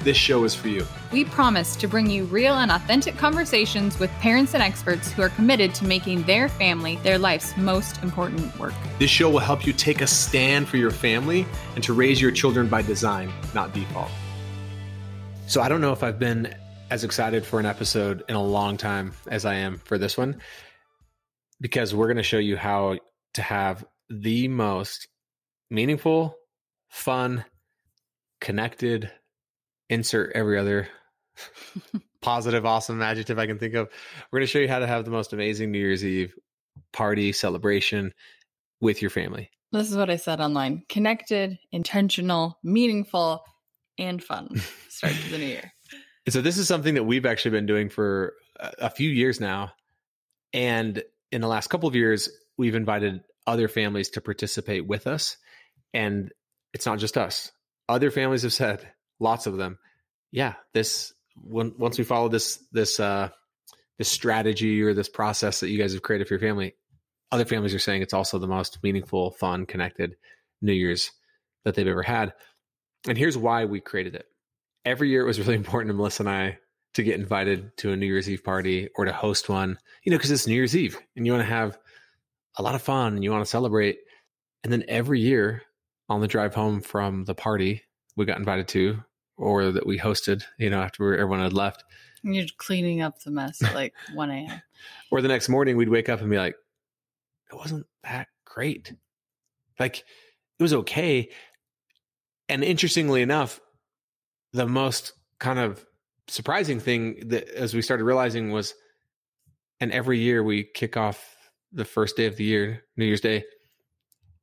this show is for you. We promise to bring you real and authentic conversations with parents and experts who are committed to making their family their life's most important work. This show will help you take a stand for your family and to raise your children by design, not default. So I don't know if I've been as excited for an episode in a long time as I am for this one because we're going to show you how to have the most meaningful, fun, connected, insert every other positive, awesome adjective I can think of. We're going to show you how to have the most amazing New Year's Eve party celebration with your family. This is what I said online connected, intentional, meaningful, and fun. Start to the new year. And So, this is something that we've actually been doing for a few years now. And in the last couple of years, we've invited other families to participate with us. And it's not just us. Other families have said, lots of them, yeah, this when, once we follow this this uh this strategy or this process that you guys have created for your family, other families are saying it's also the most meaningful, fun, connected New Year's that they've ever had. And here's why we created it. Every year it was really important to Melissa and I to get invited to a New Year's Eve party or to host one, you know, because it's New Year's Eve and you want to have a lot of fun and you want to celebrate. And then every year on the drive home from the party we got invited to or that we hosted, you know, after everyone had left. And You're cleaning up the mess at like 1 a.m. or the next morning we'd wake up and be like, it wasn't that great. Like it was okay. And interestingly enough, the most kind of surprising thing that as we started realizing was, and every year we kick off the first day of the year, New Year's Day,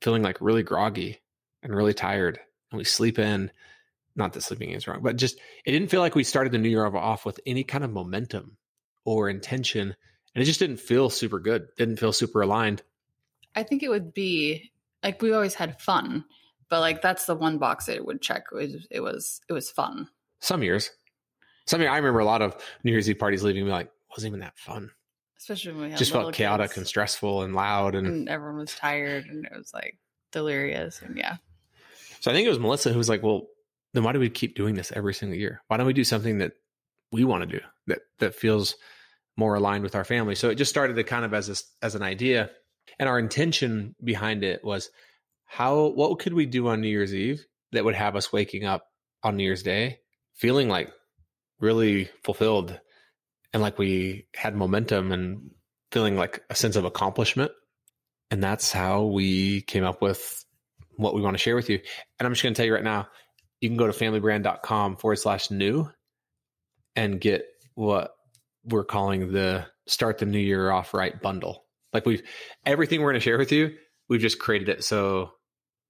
feeling like really groggy and really tired. And we sleep in. Not that sleeping is wrong, but just it didn't feel like we started the new year off with any kind of momentum or intention. And it just didn't feel super good. Didn't feel super aligned. I think it would be like we always had fun, but like that's the one box it would check. It was it was it was fun. Some years. Some years I remember a lot of New Year's Eve parties leaving me like, wasn't even that fun especially when we had just felt chaotic kids. and stressful and loud and, and, everyone was tired and it was like delirious and yeah so i think it was melissa who was like well then why do we keep doing this every single year why don't we do something that we want to do that that feels more aligned with our family so it just started to kind of as a, as an idea and our intention behind it was how what could we do on new year's eve that would have us waking up on new year's day feeling like really fulfilled and like we had momentum and feeling like a sense of accomplishment. And that's how we came up with what we want to share with you. And I'm just going to tell you right now, you can go to familybrand.com forward slash new and get what we're calling the start the new year off right bundle. Like we've everything we're going to share with you, we've just created it so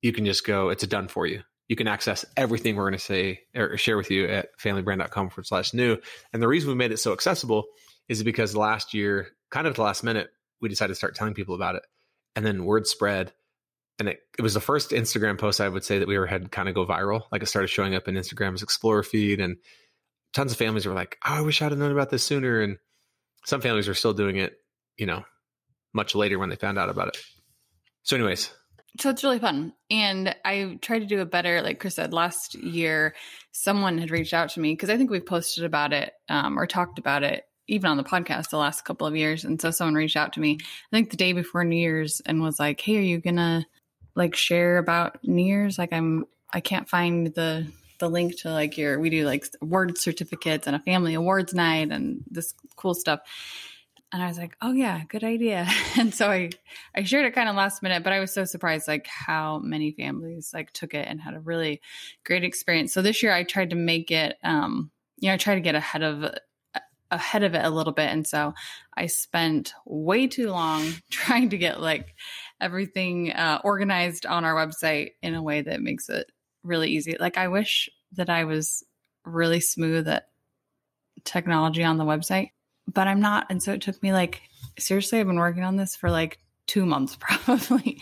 you can just go, it's a done for you you can access everything we're going to say or share with you at familybrand.com forward slash new. And the reason we made it so accessible is because last year, kind of at the last minute, we decided to start telling people about it. And then word spread. And it, it was the first Instagram post I would say that we ever had kind of go viral. Like it started showing up in Instagram's Explorer feed, and tons of families were like, "Oh, I wish I'd have known about this sooner." And some families are still doing it, you know, much later when they found out about it. So, anyways, so it's really fun. And I try to do it better. Like Chris said, last year, someone had reached out to me because I think we've posted about it um, or talked about it even on the podcast the last couple of years. And so someone reached out to me, I think the day before New Year's and was like, Hey, are you to like share about New Year's? Like I'm, I can't find the, the link to like your, we do like award certificates and a family awards night and this cool stuff and I was like, "Oh yeah, good idea." And so I I shared it kind of last minute, but I was so surprised like how many families like took it and had a really great experience. So this year I tried to make it um you know, I tried to get ahead of ahead of it a little bit and so I spent way too long trying to get like everything uh, organized on our website in a way that makes it really easy. Like I wish that I was really smooth at technology on the website but I'm not. And so it took me like, seriously, I've been working on this for like two months probably.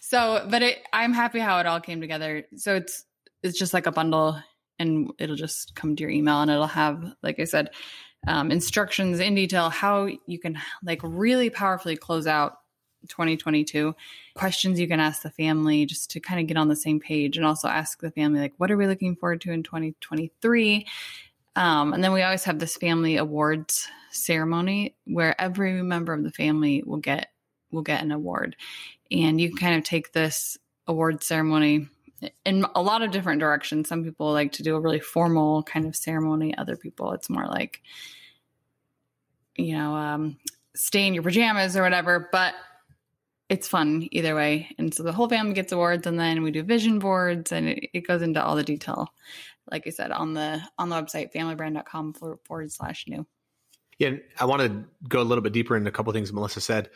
so, but it, I'm happy how it all came together. So it's, it's just like a bundle and it'll just come to your email and it'll have, like I said, um, instructions in detail how you can like really powerfully close out 2022 questions you can ask the family just to kind of get on the same page and also ask the family like what are we looking forward to in 2023 um, and then we always have this family awards ceremony where every member of the family will get will get an award. And you can kind of take this award ceremony in a lot of different directions. Some people like to do a really formal kind of ceremony other people it's more like you know, um, stay in your pajamas or whatever, but it's fun either way. And so the whole family gets awards and then we do vision boards and it, it goes into all the detail. Like I said, on the on the website, familybrand.com forward slash new. Yeah, I want to go a little bit deeper into a couple things Melissa said.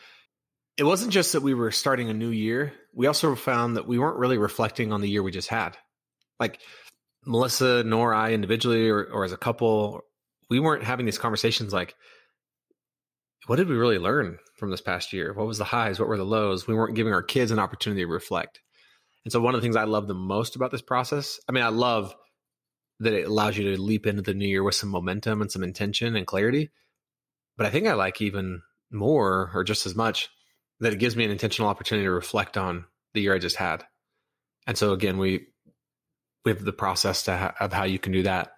It wasn't just that we were starting a new year. We also found that we weren't really reflecting on the year we just had. Like Melissa nor I individually or, or as a couple, we weren't having these conversations like, what did we really learn from this past year? What was the highs? What were the lows? We weren't giving our kids an opportunity to reflect. And so one of the things I love the most about this process, I mean, I love that it allows you to leap into the new year with some momentum and some intention and clarity. But I think I like even more or just as much that it gives me an intentional opportunity to reflect on the year I just had. And so again, we we have the process to ha- of how you can do that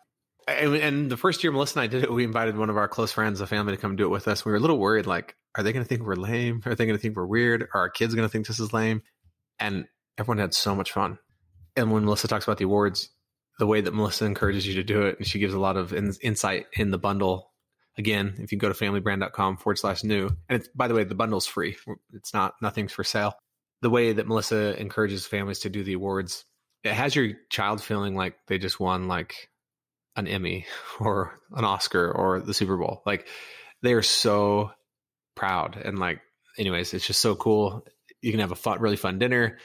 and, and, the first year Melissa and I did it, we invited one of our close friends, a family, to come do it with us. We were a little worried, like, are they going to think we're lame? Are they going to think we're weird? Are our kids going to think this is lame? And everyone had so much fun. And when Melissa talks about the awards, the way that Melissa encourages you to do it, and she gives a lot of in, insight in the bundle. Again, if you go to familybrand.com forward slash new, and it's, by the way, the bundle's free. It's not, nothing's for sale. The way that Melissa encourages families to do the awards, it has your child feeling like they just won like an Emmy or an Oscar or the Super Bowl. Like they are so proud and like anyways, it's just so cool. You can have a fun, really fun dinner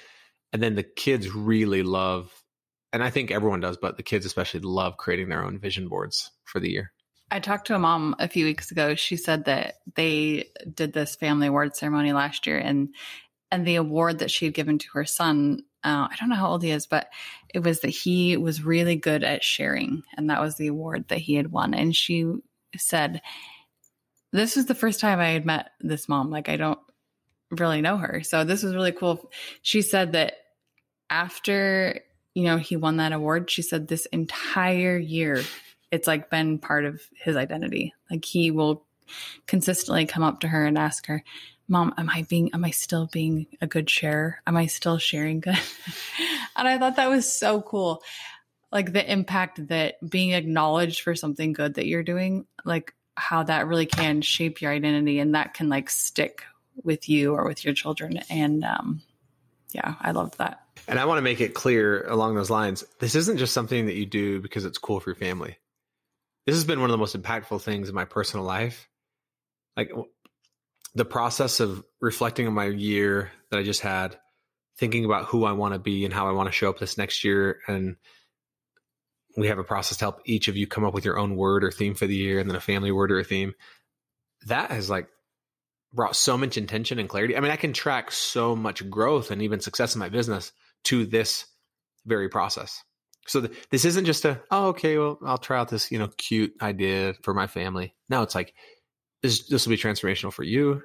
and then the kids really love and I think everyone does, but the kids especially love creating their own vision boards for the year. I talked to a mom a few weeks ago. She said that they did this family award ceremony last year and and the award that she had given to her son uh, I don't know how old he is, but it was that he was really good at sharing. And that was the award that he had won. And she said, This was the first time I had met this mom. Like, I don't really know her. So this was really cool. She said that after, you know, he won that award, she said this entire year, it's like been part of his identity. Like, he will consistently come up to her and ask her, mom am i being am i still being a good share am i still sharing good? And i thought that was so cool. Like the impact that being acknowledged for something good that you're doing like how that really can shape your identity and that can like stick with you or with your children. And um yeah i love that. And i want to make it clear along those lines this isn't just something that you do because it's cool for your family. This has been one of the most impactful things in my personal life. Like the process of reflecting on my year that I just had, thinking about who I want to be and how I want to show up this next year. And we have a process to help each of you come up with your own word or theme for the year and then a family word or a theme. That has like brought so much intention and clarity. I mean, I can track so much growth and even success in my business to this very process. So th- this isn't just a, oh, okay, well, I'll try out this, you know, cute idea for my family. No, it's like, this this will be transformational for you,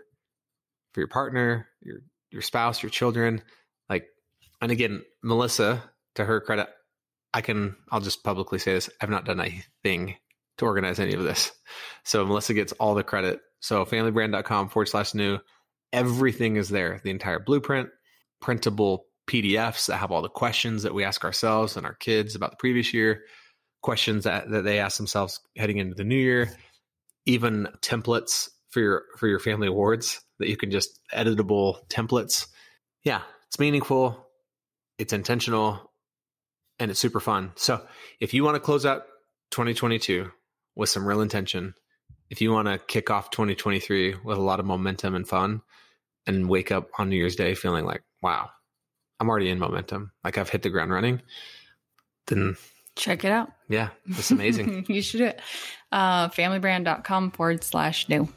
for your partner, your your spouse, your children. Like, and again, Melissa, to her credit, I can I'll just publicly say this: I've not done a thing to organize any of this. So Melissa gets all the credit. So familybrand.com forward slash new. Everything is there. The entire blueprint, printable PDFs that have all the questions that we ask ourselves and our kids about the previous year, questions that, that they ask themselves heading into the new year, even templates for your for your family awards that you can just editable templates. Yeah, it's meaningful, it's intentional, and it's super fun. So if you want to close out 2022 with some real intention, if you want to kick off 2023 with a lot of momentum and fun, and wake up on New Year's Day feeling like, wow, I'm already in momentum, like I've hit the ground running, then Check it out. Yeah, it's amazing. you should do it. Uh, familybrand.com forward slash new.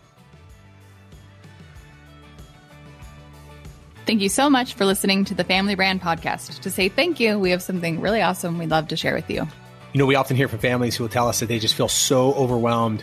Thank you so much for listening to the Family Brand Podcast. To say thank you, we have something really awesome we'd love to share with you. You know, we often hear from families who will tell us that they just feel so overwhelmed